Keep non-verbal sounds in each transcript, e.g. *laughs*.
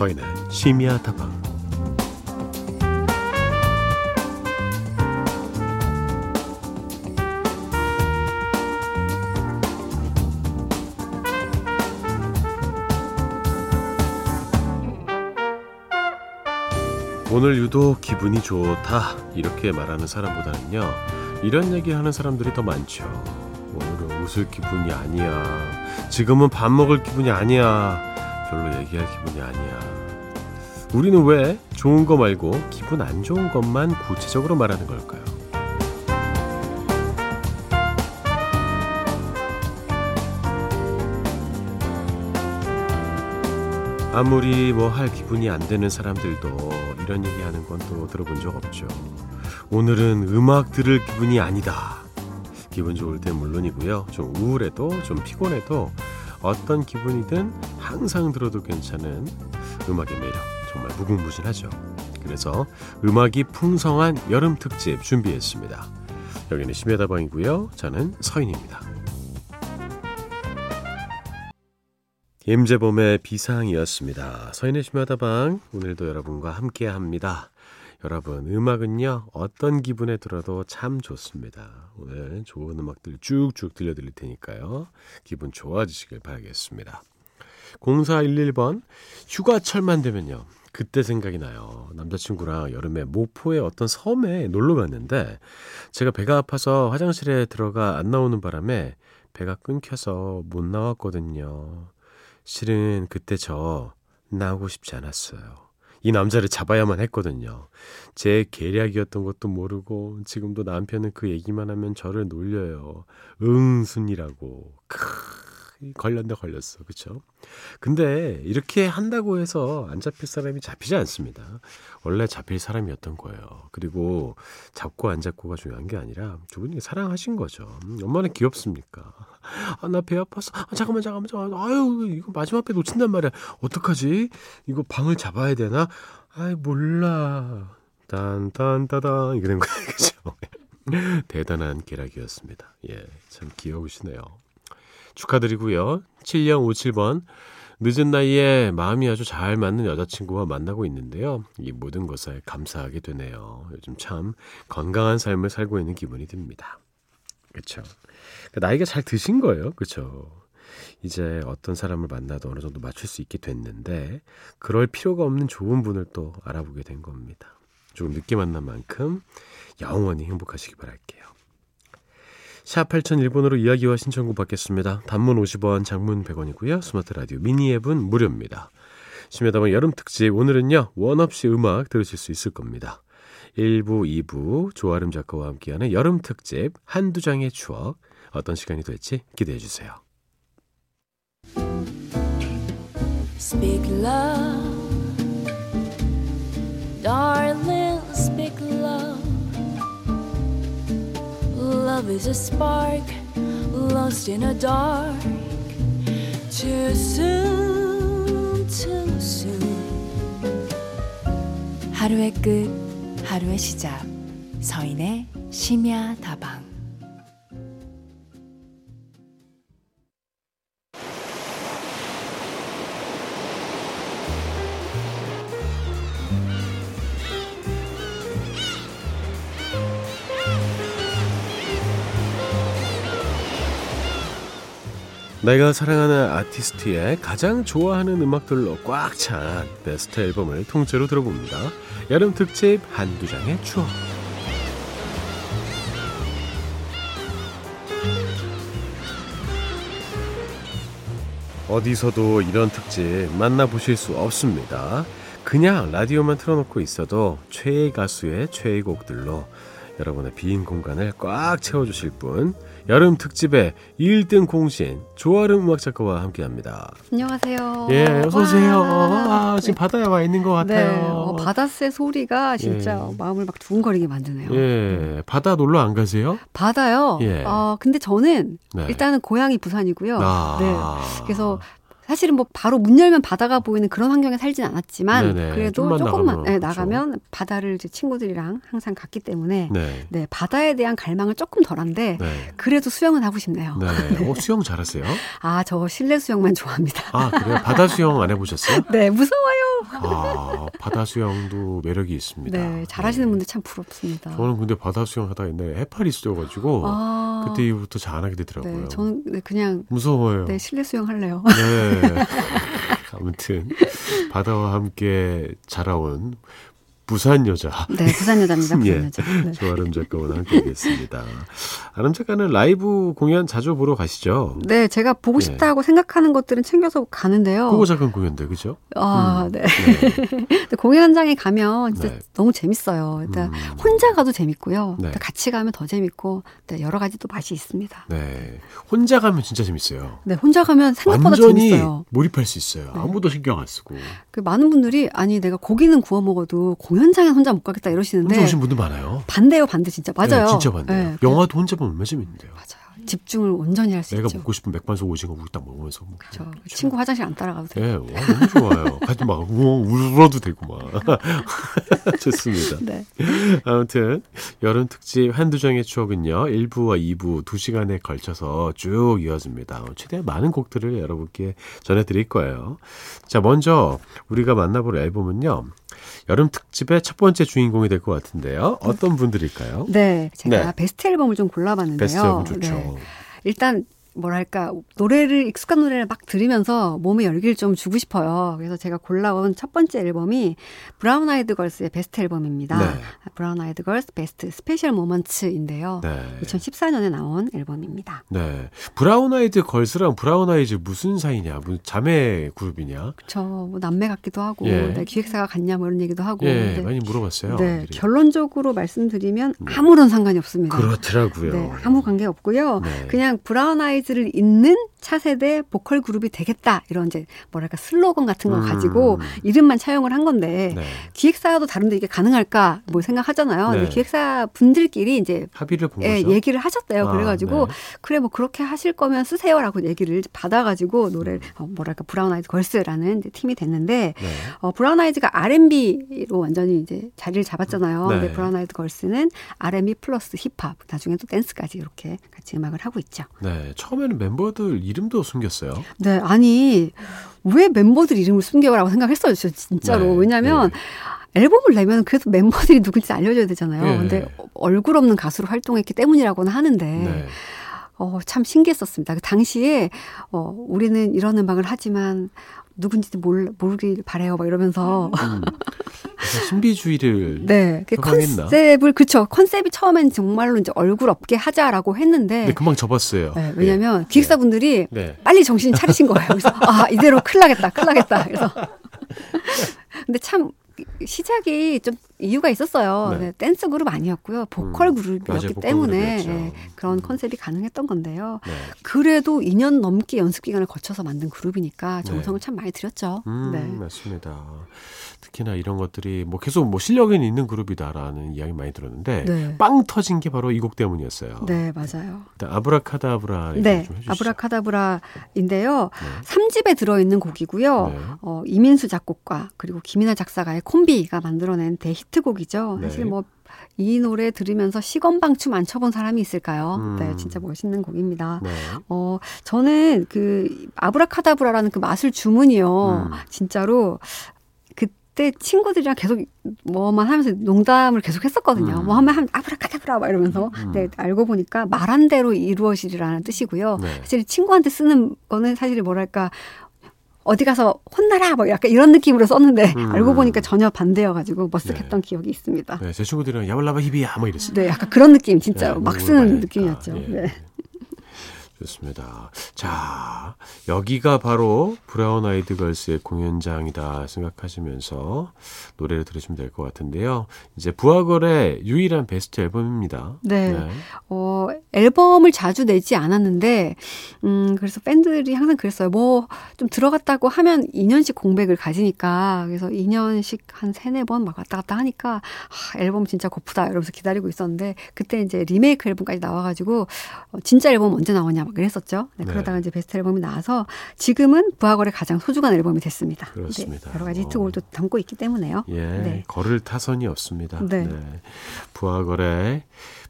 서인의 심야 다방. 오늘 유독 기분이 좋다 이렇게 말하는 사람보다는요 이런 얘기하는 사람들이 더 많죠. 오늘은 웃을 기분이 아니야. 지금은 밥 먹을 기분이 아니야 별로 얘기할 기분이 아니야 우리는 왜 좋은 거 말고 기분 안 좋은 것만 구체적으로 말하는 걸까요? 아무리 뭐 할 기분이 안 되는 사람들도 이런 얘기 하는 건 또 들어본 적 없죠. 오늘은 음악 들을 기분이 아니다. 기분 좋을 땐 물론이고요. 좀 우울해도 좀 피곤해도 어떤 기분이든 항상 들어도 괜찮은 음악의 매력 정말 무궁무진하죠. 그래서 음악이 풍성한 여름 특집 준비했습니다. 여기는 심야다방이고요. 저는 서인입니다. 임재범의 비상이었습니다. 서인의 심야다방 오늘도 여러분과 함께합니다. 여러분 음악은요 어떤 기분에 들어도 참 좋습니다. 오늘 좋은 음악들 쭉쭉 들려드릴 테니까요. 기분 좋아지시길 바라겠습니다. 0411번 휴가철만 되면요. 그때 생각이 나요. 남자친구랑 여름에 목포의 어떤 섬에 놀러 갔는데 제가 배가 아파서 화장실에 들어가 안 나오는 바람에 배가 끊겨서 못 나왔거든요. 실은 그때 저 나오고 싶지 않았어요. 이 남자를 잡아야만 했거든요. 제 계략이었던 것도 모르고 지금도 남편은 그 얘기만 하면 저를 놀려요. 응순이라고. 크. 걸렸네 걸렸어. 그쵸? 근데 이렇게 한다고 해서 안 잡힐 사람이 잡히지 않습니다. 원래 잡힐 사람이었던 거예요. 그리고 잡고 안 잡고가 중요한 게 아니라 두 분이 사랑하신 거죠. 음, 얼마나 귀엽습니까? 아 나 배 아파서. 아, 잠깐만 잠깐만 잠깐만. 아유 이거 마지막 배 놓친단 말이야. 어떡하지? 이거 방을 잡아야 되나? 아이 몰라. 딴딴따단 이게 된 거예요. *laughs* 그죠? 대단한 계략이었습니다. 예 참 귀여우시네요 축하드리고요. 7057번. 늦은 나이에 마음이 아주 잘 맞는 여자친구와 만나고 있는데요. 이 모든 것에 감사하게 되네요. 요즘 참 건강한 삶을 살고 있는 기분이 듭니다. 그렇죠. 나이가 잘 드신 거예요. 그렇죠. 이제 어떤 사람을 만나도 어느 정도 맞출 수 있게 됐는데 그럴 필요가 없는 좋은 분을 또 알아보게 된 겁니다. 조금 늦게 만난 만큼 영원히 행복하시기 바랄게요. 샵 8001번으로 이야기와 신청곡 받겠습니다. 단문 50원, 장문 100원이고요. 스마트 라디오 미니 앱은 무료입니다. 심야다방 여름 특집 오늘은요. 원 없이 음악 들으실 수 있을 겁니다. 1부, 2부 조아름 작가와 함께하는 여름 특집 한두 장의 추억 어떤 시간이 될지 기대해 주세요. Speak love, Love is a spark lost in a dark. Too soon, too soon. 하루의 끝, 하루의 시작. 서인의 심야 다방. 내가 사랑하는 아티스트의 가장 좋아하는 음악들로 꽉 찬 베스트 앨범을 통째로 들어봅니다. 여름 특집 한두 장의 추억. 어디서도 이런 특집 만나보실 수 없습니다. 그냥 라디오만 틀어놓고 있어도 최애 가수의 최애 곡들로 여러분의 빈 공간을 꽉 채워주실 분 여름 특집의 1등 공신 조아름 음악 작가와 함께합니다. 안녕하세요. 예, 어서 오세요. 아, 지금 바다에 와 있는 것 같아요. 네, 어, 바닷새 소리가 진짜 예. 마음을 막 두근거리게 만드네요. 예, 바다 놀러 안 가세요? 바다요. 예. 어, 근데 저는 네. 일단은 고향이 부산이고요. 아. 네. 그래서 사실은 뭐 바로 문 열면 바다가 보이는 그런 환경에 살진 않았지만 네네, 그래도 조금만 나가면, 네, 나가면 그렇죠. 바다를 이제 친구들이랑 항상 갔기 때문에 네. 네 바다에 대한 갈망을 조금 덜한데 네. 그래도 수영은 하고 싶네요. *laughs* 네. 어, 수영 잘하세요? 아, 저 실내 수영만 좋아합니다. 아, 그래요? 바다 수영 안 해보셨어요? *laughs* 네, 무서워요. 아, 바다 수영도 매력이 있습니다. 네, 잘하시는 네. 분들 참 부럽습니다. 저는 근데 바다 수영 하다 옛날에 해파리 있어가지고 아. 그때 이후부터 잘 안 하게 되더라고요. 네, 저는 그냥 무서워요. 네, 실내 수영 할래요. *laughs* 네. 아무튼 바다와 함께 자라온 부산 여자. 네, 부산 여자입니다. 부산 *laughs* 예, 여자. 네. 조아름 작가와 함께하겠습니다. 아름 작가는 라이브 공연 자주 보러 가시죠? 네, 제가 보고 예. 싶다고 네. 생각하는 것들은 챙겨서 가는데요. 그거 작은 공연대, 그죠? 아, 음. 네. 네. 공연장에 가면 진짜 네. 너무 재밌어요. 일단 음. 혼자 가도 재밌고요. 네. 같이 가면 더 재밌고 여러 가지 또 맛이 있습니다. 네, 혼자 가면 진짜 재밌어요. 네, 혼자 가면 생각보다 완전히 재밌어요. 몰입할 수 있어요. 네. 아무도 신경 안 쓰고. 그 많은 분들이 아니 내가 고기는 구워 먹어도 공연 현장에 혼자 못 가겠다 이러시는데 혼자 오신 분들 많아요. 반대요, 반대 진짜 맞아요. 네, 진짜 반대요. 네, 영화도 혼자 보면 얼마나 재밌는데요. 맞아요. 집중을 온전히 할 수 있죠. 내가 먹고 싶은 맥반석 오징어 우리 딱 먹으면서 뭐 그렇죠. 친구 화장실 안 따라가도 돼요. 네, 와, 너무 좋아요. 같이 막 울어도 되고 막 *laughs* 좋습니다. 네. 아무튼 여름 특집 한두 장의 추억은요 1부와 2부 2 시간에 걸쳐서 쭉 이어집니다. 최대한 많은 곡들을 여러분께 전해드릴 거예요. 자, 먼저 우리가 만나볼 앨범은요. 여름 특집의 첫 번째 주인공이 될 것 같은데요. 어떤 분들일까요? 네, 제가 네. 베스트 앨범을 좀 골라봤는데요. 베스트 앨범 좋죠. 네. 일단 뭐랄까 노래를 익숙한 노래를 막 들으면서 몸에 열기를 좀 주고 싶어요. 그래서 제가 골라온 첫 번째 앨범이 브라운 아이드 걸스의 베스트 앨범입니다. 네. 브라운 아이드 걸스 베스트 Special Moments인데요. 네. 2014년에 나온 앨범입니다. 네. 브라운 아이드 걸스랑 브라운 아이즈 무슨 사이냐? 무슨 자매 그룹이냐? 그렇죠. 뭐 남매 같기도 하고 예. 네, 기획사가 같냐 뭐 이런 얘기도 하고. 예, 네. 많이 물어봤어요. 네. 결론적으로 말씀드리면 네. 아무런 상관이 없습니다. 그렇더라고요. 네, 아무 관계 없고요. 네. 그냥 브라운 아이즈 사이즈를 잇는 차세대 보컬 그룹이 되겠다 이런 이제 뭐랄까 슬로건 같은 거 음. 가지고 이름만 차용을 한 건데 네. 기획사도 다른데 이게 가능할까 뭐 생각하잖아요. 네. 기획사 분들끼리 이제 합의를 본 예, 거죠. 얘기를 하셨대요. 아, 그래가지고 네. 그래 뭐 그렇게 하실 거면 쓰세요라고 얘기를 받아가지고 노래를 어, 뭐랄까 브라운 아이즈 걸스라는 팀이 됐는데 네. 어, 브라운 아이즈가 R&B로 완전히 이제 자리를 잡았잖아요. 네. 근데 브라운 아이즈 걸스는 R&B 플러스 힙합 나중에 또 댄스까지 이렇게 같이 음악을 하고 있죠. 네, 처음에는 멤버들 이름도 숨겼어요. 네, 아니 왜 멤버들 이름을 숨겨라고 생각했어요, 진짜로. 네, 왜냐하면 네. 앨범을 내면 그래도 멤버들이 누군지 알려줘야 되잖아요. 네. 근데 얼굴 없는 가수로 활동했기 때문이라고는 하는데. 네. 어, 참 신기했었습니다. 그 당시에, 어, 우리는 이런 음악을 하지만, 누군지도 몰, 모르길 바래요. 막 이러면서. 음. 신비주의를. *laughs* 네. 그 컨셉을, 그쵸. 컨셉이 처음엔 정말로 이제 얼굴 없게 하자라고 했는데. 네, 금방 접었어요. 네, 왜냐면 네. 기획사분들이 네. 빨리 정신 차리신 거예요. 그래서, 아, 이대로 큰일 나겠다, 큰일 나겠다. 그래서. *laughs* 근데 참 시작이 좀 이유가 있었어요. 네. 네, 댄스 그룹 아니었고요. 보컬 음, 그룹이었기 때문에 네, 그런 음. 컨셉이 가능했던 건데요. 네. 그래도 2년 넘게 연습 기간을 거쳐서 만든 그룹이니까 정성을 네. 참 많이 들였죠. 음, 네. 맞습니다. 특히나 이런 것들이 뭐 계속 뭐 실력은 있는 그룹이다라는 이야기 많이 들었는데 네. 빵 터진 게 바로 이 곡 때문이었어요. 네, 맞아요. 아브라카다브라 네, 아브라카다브라인데요. 네. 3집에 들어 있는 곡이고요. 네. 어, 이민수 작곡가 그리고 김이나 작사가의 콤비가 만들어낸 대히트곡이죠. 네. 사실 뭐이 노래 들으면서 시건방춤 안 쳐본 사람이 있을까요? 음. 네, 진짜 멋있는 곡입니다. 네. 어, 저는 그 아브라카다브라라는 그 마술 주문이요. 음. 진짜로 그때 친구들이랑 계속 뭐만 하면서 농담을 계속 했었거든요. 음. 뭐 하면 하면 아브라카다브라 막 이러면서. 음. 네, 알고 보니까 말한 대로 이루어지리라는 뜻이고요. 네. 사실 친구한테 쓰는 거는 사실 뭐랄까 어디 가서 혼나라 뭐 약간 이런 느낌으로 썼는데 음. 알고 보니까 전혀 반대여가지고 머쓱했던 네. 기억이 있습니다. 네, 제 친구들이랑 야블라바 히비야 뭐 이랬어요. 네, 약간 그런 느낌 진짜 네, 막 쓰는 느낌이었죠. 예. 네. 좋습니다. 자, 여기가 바로 브라운 아이드 걸스의 공연장이다 생각하시면서 노래를 들으시면 될 것 같은데요. 이제 브아걸의 유일한 베스트 앨범입니다. 네. 네. 어, 앨범을 자주 내지 않았는데, 음, 그래서 팬들이 항상 그랬어요. 뭐, 좀 들어갔다고 하면 2년씩 공백을 가지니까, 그래서 2년씩 한 3, 4번 막 왔다 갔다 하니까, 아, 앨범 진짜 고프다. 이러면서 기다리고 있었는데, 그때 이제 리메이크 앨범까지 나와가지고, 어, 진짜 앨범 언제 나오냐 뭐 그랬었죠. 네, 그러다가 이제 베스트 앨범이 나와서 지금은 부하걸의 가장 소중한 앨범이 됐습니다. 그렇습니다. 네, 여러 가지 어. 히트곡도 담고 있기 때문에요. 예, 네. 걸을 타선이 없습니다. 네. 네. 부하걸의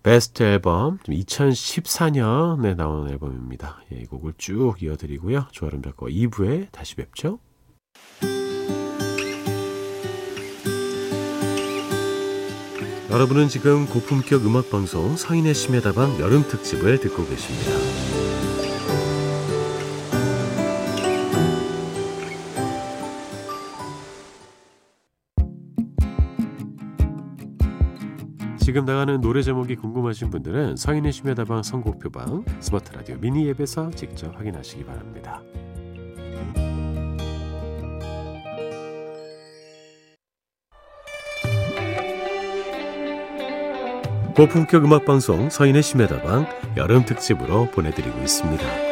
베스트 앨범 2014년에 나온 앨범입니다. 예, 이 곡을 쭉 이어드리고요. 조아름 작가 2부에 다시 뵙죠. 여러분은 지금 고품격 음악 방송 성인의 심야 다방 여름 특집을 듣고 계십니다. 지금 나가는 노래 제목이 궁금하신 분들은 서인의 심야 다방 선곡표방 스마트 라디오 미니 앱에서 직접 확인하시기 바랍니다. 고품격 음악 방송 서인의 심야 다방 여름 특집으로 보내드리고 있습니다.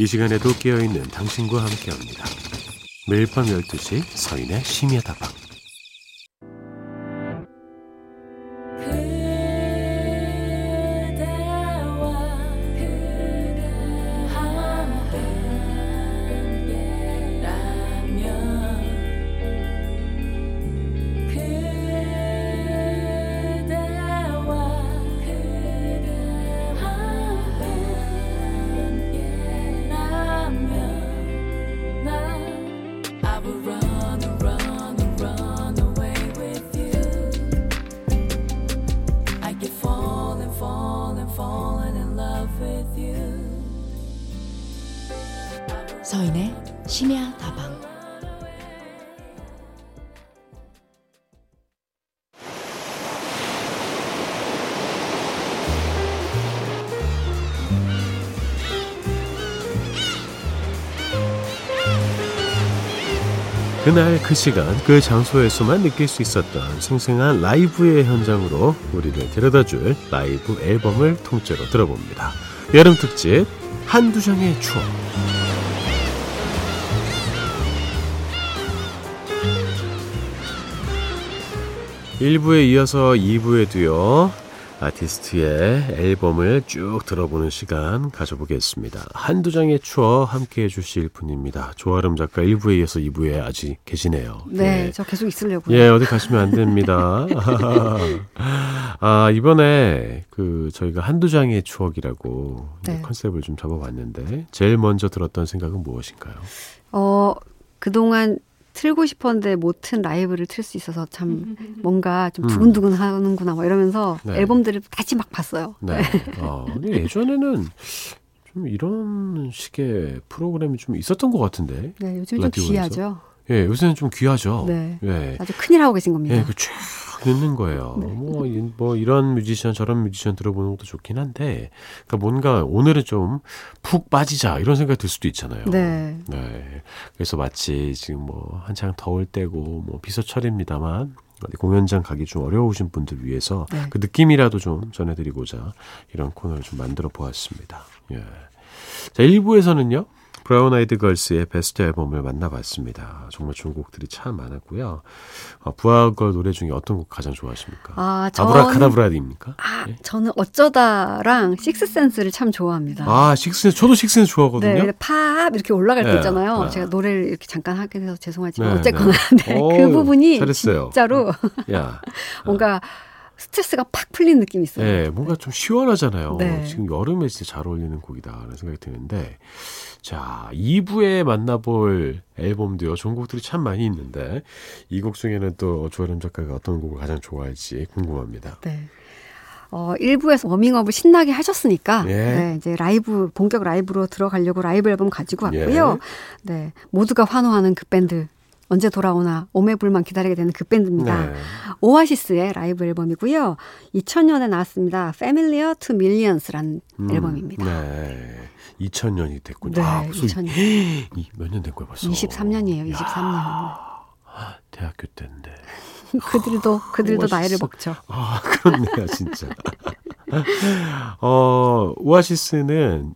이 시간에도 깨어있는 당신과 함께합니다. 매일 밤 12시 서인의 심야다방 그날 그 시간 그 장소에서만 느낄 수 있었던 생생한 라이브의 현장으로 우리를 데려다줄 라이브 앨범을 통째로 들어봅니다. 여름 특집 한두 장의 추억. 1부에 이어서 2부에 도요. 아티스트의 앨범을 쭉 들어보는 시간 가져보겠습니다. 한두 장의 추억 함께 해주실 분입니다. 조아름 작가 1부에 이어서 2부에 아직 계시네요. 네, 네. 저 계속 있으려고요. 예, 어디 가시면 안 됩니다. *laughs* 아, 이번에 그 저희가 한두 장의 추억이라고 네. 컨셉을 좀 잡아봤는데 제일 먼저 들었던 생각은 무엇인가요? 어, 그동안 틀고 싶었는데 못 튼 라이브를 틀 수 있어서 참 *laughs* 뭔가 좀 음. 두근두근 하는구나 막 이러면서 네. 앨범들을 다시 막 봤어요. 네. 네. 아, 예전에는 좀 이런 식의 프로그램이 좀 있었던 것 같은데. 네, 요즘 좀 귀하죠. 예, 요새는 좀 귀하죠. 네. 예. 아주 큰일 하고 계신 겁니다. 예, 그쭉 듣는 거예요. 네. 뭐, 뭐, 이런 뮤지션, 저런 뮤지션 들어보는 것도 좋긴 한데, 그러니까 뭔가 오늘은 좀 푹 빠지자, 이런 생각이 들 수도 있잖아요. 네. 네. 그래서 마치 지금 뭐, 한창 더울 때고, 뭐, 비서철입니다만, 공연장 가기 좀 어려우신 분들 위해서 네. 그 느낌이라도 좀 전해드리고자 이런 코너를 좀 만들어 보았습니다. 예. 자, 1부에서는요. 브라운 아이드 걸스의 베스트 앨범을 만나봤습니다. 정말 좋은 곡들이 참 많았고요. 어, 브아걸 노래 중에 어떤 곡 가장 좋아하십니까? 아, 전... Abracadabra입니까? 아, 네. 저는 어쩌다랑 Sixth Sense를 참 좋아합니다. 아, Sixth Sense. 저도 Sixth Sense 좋아하거든요. 네, 팝 이렇게 올라갈 때 네, 있잖아요. 네. 제가 노래를 이렇게 잠깐 하게 돼서 죄송하지만 네, 어쨌거나 네. *laughs* 네, 그 부분이 잘했어요. 진짜로 야. *laughs* 뭔가 스트레스가 팍 풀린 느낌이 있어요. 네, 뭔가 좀 시원하잖아요. 네. 지금 여름에 진짜 잘 어울리는 곡이다라는 생각이 드는데, 자, 2부에 만나볼 앨범도요, 좋은 곡들이 참 많이 있는데, 이 곡 중에는 또 조아름 작가가 어떤 곡을 가장 좋아할지 궁금합니다. 네. 어, 1부에서 워밍업을 신나게 하셨으니까, 예. 네, 이제 라이브, 본격 라이브로 들어가려고 라이브 앨범 가지고 왔고요. 예. 네, 모두가 환호하는 그 밴드, 언제 돌아오나 오매불망 기다리게 되는 그 밴드입니다. 네. 오아시스의 라이브 앨범이고요. 2000년에 나왔습니다. Familiar to Millions라는 음, 앨범입니다. 네. 2000년이 됐군요. 네, 아, 2000년. 몇년 된 거야 벌써? 23년이에요. 23년. 야, 대학교 때인데. *laughs* 그들도 그들도 오아시스. 나이를 먹죠. 아, 그렇네요, 진짜. *laughs* 어, 오아시스는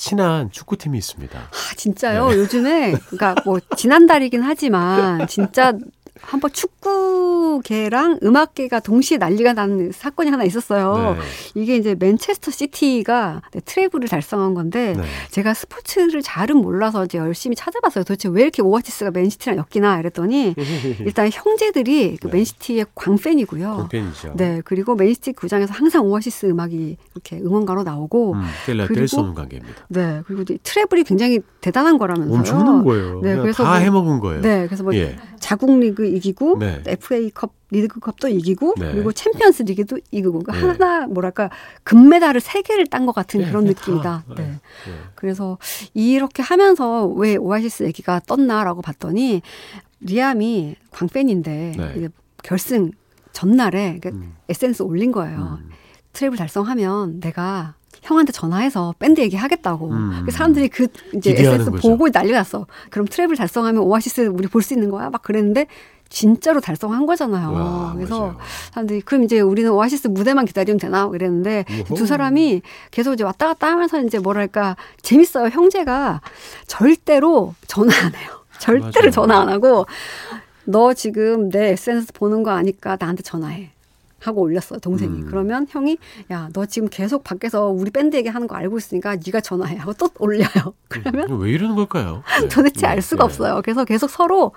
친한 축구팀이 있습니다. 아, 진짜요? 네. 요즘에, 그러니까 뭐, 지난달이긴 하지만, 진짜 한번 축구 계랑 음악계가 동시에 난리가 나는 사건이 하나 있었어요. 네. 이게 이제 맨체스터 시티가 네, treble을 달성한 건데 네. 제가 스포츠를 잘은 몰라서 이제 열심히 찾아봤어요. 도대체 왜 이렇게 오아시스가 맨시티랑 엮이나 이랬더니 *laughs* 일단 형제들이 그 네. 맨시티의 광팬이고요. 광팬이죠. 네. 그리고 맨시티 구장에서 항상 오아시스 음악이 이렇게 응원가로 나오고 음, 그리고 관계입니다. 네. 그리고 treble이 굉장히 대단한 거라면서요. 엄청난 거예요. 네. 그래서 다 뭐, 해먹은 거예요. 네. 그래서 뭐 예. 자국 리그 이기고 네. FA 컵 리그컵도 이기고 네. 그리고 챔피언스 리그도 이기고 그러니까 네. 하나 뭐랄까 금메달을 세 개를 딴 것 같은 네, 그런 느낌이다. 네. 네. 그래서 이렇게 하면서 왜 오아시스 얘기가 떴나라고 봤더니 리암이 광팬인데 네. 결승 전날에 그러니까 음. SNS 올린 거예요. 음. treble 달성하면 내가 형한테 전화해서 밴드 얘기하겠다고. 음. 그 사람들이 그 이제 SNS 보고 난리 났어. 그럼 treble 달성하면 오아시스 우리 볼 수 있는 거야? 막 그랬는데 진짜로 달성한 거잖아요. 와, 그래서 맞아요. 사람들이 그럼 이제 우리는 오아시스 무대만 기다리면 되나 그랬는데 우호. 두 사람이 계속 이제 왔다 갔다 하면서 이제 뭐랄까 재밌어요. 형제가 절대로 전화 안 해요. 절대로 맞아요. 전화 안 하고 너 지금 내 SNS 보는 거 아니까 나한테 전화해. 하고 올렸어요 동생이 음. 그러면 형이 야 너 지금 계속 밖에서 우리 밴드 얘기하는 거 알고 있으니까 네가 전화해 하고 또 올려요 *laughs* 그러면 음, 왜 이러는 걸까요? *laughs* 네. 도대체 알 수가 네. 없어요 그래서 계속 서로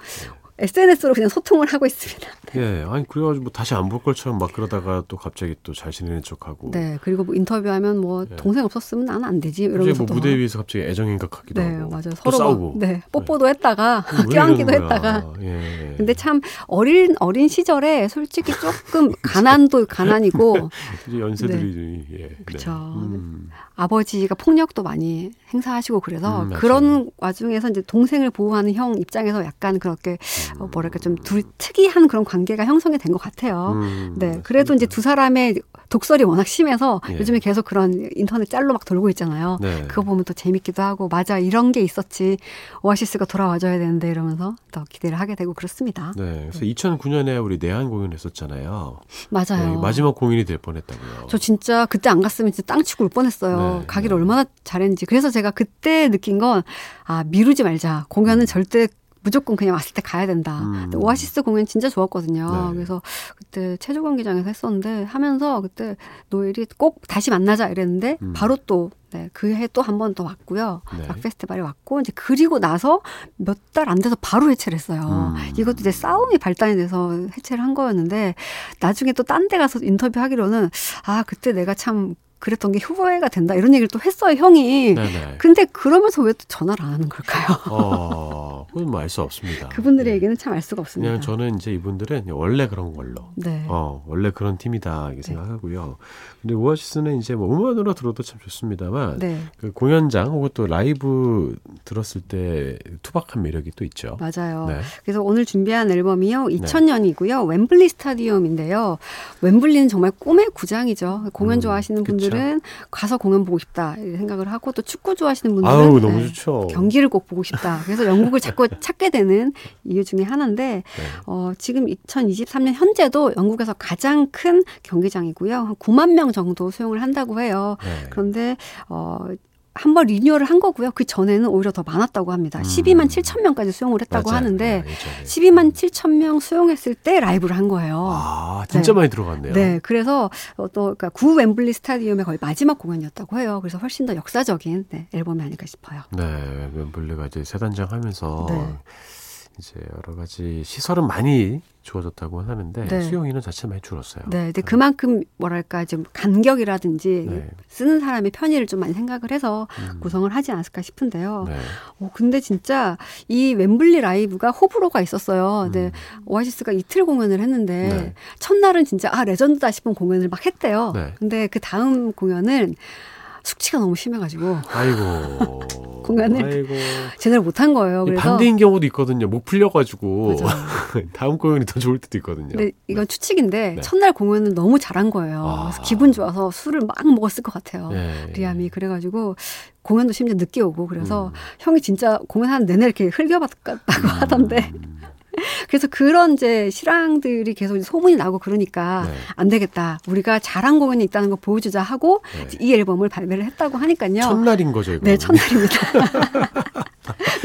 SNS로 그냥 소통을 하고 있습니다. *laughs* 예, 아니 그래가지고 뭐 다시 안 볼 것처럼 막 그러다가 또 갑자기 또 잘 지내는 척하고. 네, 그리고 뭐 인터뷰하면 뭐 예. 동생 없었으면 나는 안 되지 이러면서 뭐 무대 위에서 갑자기 애정행각하기도 네, 하고. 맞아요. 서로 싸우고. 네, 뽀뽀도 네. 했다가 껴안기도 했다가. 예. 근데 참 어린 어린 시절에 솔직히 조금 *laughs* 가난도 가난이고. *laughs* 이제 연세들이 네. 예. 그렇죠. 음. 아버지가 폭력도 많이 행사하시고 그래서 음, 그런 와중에서 이제 동생을 보호하는 형 입장에서 약간 그렇게 음. 어, 뭐랄까 좀 둘 특이한 그런 관계가 형성이 된 것 같아요. 음, 네. 그래도 이제 두 사람의 독설이 워낙 심해서 예. 요즘에 계속 그런 인터넷 짤로 막 돌고 있잖아요. 네. 그거 보면 또 재밌기도 하고 맞아 이런 게 있었지 오아시스가 돌아와줘야 되는데 이러면서 더 기대를 하게 되고 그렇습니다. 네, 그래서 2009년에 우리 내한 공연했었잖아요. 맞아요. 네, 마지막 공연이 될 뻔했다고요. 저 진짜 그때 안 갔으면 진짜 땅 치고 울 뻔했어요. 네, 가기를 네. 얼마나 잘했는지. 그래서 제가 그때 느낀 건 아 미루지 말자. 공연은 음. 절대 무조건 그냥 왔을 때 가야 된다. 음. 오아시스 공연 진짜 좋았거든요. 네. 그래서 그때 체조 경기장에서 했었는데 하면서 그때 노엘이 꼭 다시 만나자 이랬는데 음. 바로 또 네, 그해 또 한 번 더 왔고요. 네. 락 페스티벌에 왔고 이제 그리고 나서 몇 달 안 돼서 바로 해체를 했어요. 음. 이것도 이제 싸움이 발단이 돼서 해체를 한 거였는데 나중에 또 딴 데 가서 인터뷰하기로는 아 그때 내가 참 그랬던 게 후회가 된다 이런 얘기를 또 했어요 형이. 네네. 근데 그러면서 왜 또 전화를 안 하는 걸까요? 어, 그건 뭐 알 수 없습니다. 그분들의 네. 얘기는 참 알 수가 없습니다. 그냥 저는 이제 이분들은 원래 그런 걸로, 네. 어 원래 그런 팀이다 이렇게 네. 생각하고요. 근데 오아시스는 이제 뭐 음원으로 들어도 참 좋습니다만 네. 그 공연장 혹은 또 라이브 들었을 때 투박한 매력이 또 있죠. 맞아요. 네. 그래서 오늘 준비한 앨범이요 2000년이고요 웸블리 스타디움인데요. 웸블리는 정말 꿈의 구장이죠. 공연 음, 좋아하시는 분들 분들은 가서 공연 보고 싶다 생각을 하고 또 축구 좋아하시는 분들은 너무 네, 좋죠. 경기를 꼭 보고 싶다. 그래서 영국을 *laughs* 자꾸 찾게 되는 이유 중에 하나인데 네. 어, 지금 2023년 현재도 영국에서 가장 큰 경기장이고요. 한 9만 명 정도 수용을 한다고 해요. 네. 그런데 어 한 번 리뉴얼을 한 거고요. 그 전에는 오히려 더 많았다고 합니다. 음. 12만 7천 명까지 수용을 했다고 맞아요. 하는데 네, 12만 7천 명 수용했을 때 라이브를 한 거예요. 아, 진짜 네. 많이 들어갔네요. 네, 그래서 또 그러니까 구 웸블리 스타디움의 거의 마지막 공연이었다고 해요. 그래서 훨씬 더 역사적인 네, 앨범이 아닐까 싶어요. 네, 웸블리가 이제 세 단장 하면서 네. 이제 여러 가지 시설은 많이 좋아졌다고 하는데 네. 수용 인원 자체 많이 줄었어요. 네, 근데 그만큼 뭐랄까 좀 간격이라든지 네. 쓰는 사람의 편의를 좀 많이 생각을 해서 음. 구성을 하지 않았을까 싶은데요. 네. 어, 근데 진짜 이 웸블리 라이브가 호불호가 있었어요. 네, 오아시스가 이틀 공연을 했는데 네. 첫날은 진짜 아 레전드다 싶은 공연을 막 했대요. 네. 근데 그 다음 공연은 숙취가 너무 심해가지고. 아이고. *laughs* 공연을 아이고. 제대로 못한 거예요. 그래서 반대인 경우도 있거든요. 목 풀려가지고 *laughs* 다음 공연이 더 좋을 때도 있거든요. 근데 이건 추측인데 네. 첫날 공연은 너무 잘한 거예요. 아. 그래서 기분 좋아서 술을 막 먹었을 것 같아요. 네. 리암이 그래가지고 공연도 심지어 늦게 오고 그래서 음. 형이 진짜 공연하는 내내 이렇게 흘겨봤다고 음. 하던데. *laughs* 그래서 그런 이제 실황들이 계속 소문이 나고 그러니까 네. 안 되겠다. 우리가 잘한 공연이 있다는 거 보여주자 하고 네. 이 앨범을 발매를 했다고 하니까요. 첫날인 거죠, 이거. 네, 첫날입니다. *laughs*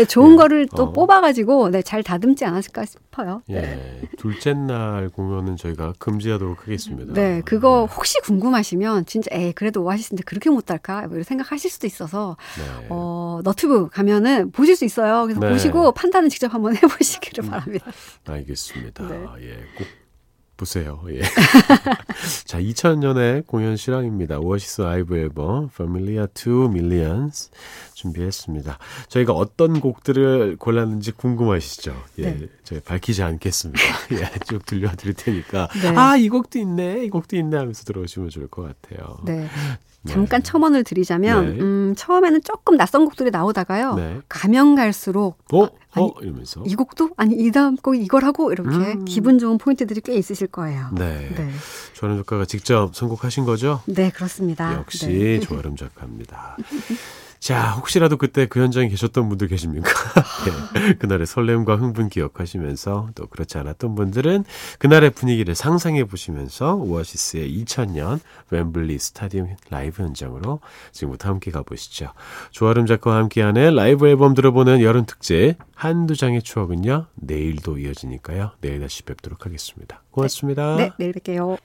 좋은 예. 거를 또 어. 뽑아가지고 네, 잘 다듬지 않았을까 싶어요. 예. 네. 둘째 날 공연은 저희가 금지하도록 하겠습니다. 네, 그거 네. 혹시 궁금하시면 진짜 에 그래도 오아시스인데 그렇게 못할까 뭐 생각하실 수도 있어서 네. 어, 너튜브 가면은 보실 수 있어요. 그래서 네. 보시고 판단은 직접 한번 *laughs* 해보시기를 음, 바랍니다. 알겠습니다. 네. 예, 꼭 보세요. 예. *laughs* 자, 2000년의 공연 실황입니다. 오아시스 라이브 앨범 Familiar to Millions 준비했습니다. 저희가 어떤 곡들을 골랐는지 궁금하시죠? 예. 네. 저희 밝히지 않겠습니다. *laughs* 예, 쭉 들려드릴 테니까 네. 아, 이 곡도 있네. 이 곡도 있네 하면서 들어오시면 좋을 것 같아요. 네. 잠깐 네. 첨언을 드리자면 네. 음, 처음에는 조금 낯선 곡들이 나오다가요. 네. 가면 갈수록 어? 아, 아니, 어? 이러면서 이 곡도 아니 이 다음 곡 이걸 하고 이렇게 음. 기분 좋은 포인트들이 꽤 있으실 거예요. 네. 네. 조아름 작가가 직접 선곡하신 거죠? 네, 그렇습니다. 역시 네. 조아름 작가입니다. *laughs* 자, 혹시라도 그때 그 현장에 계셨던 분들 계십니까? *laughs* 네, 그날의 설렘과 흥분 기억하시면서 또 그렇지 않았던 분들은 그날의 분위기를 상상해 보시면서 오아시스의 2000년 웸블리 스타디움 라이브 현장으로 지금부터 함께 가보시죠. 조아름 작가와 함께하는 라이브 앨범 들어보는 여름 특집 한두 장의 추억은요 내일도 이어지니까요 내일 다시 뵙도록 하겠습니다. 고맙습니다. 네, 네 내일 뵐게요.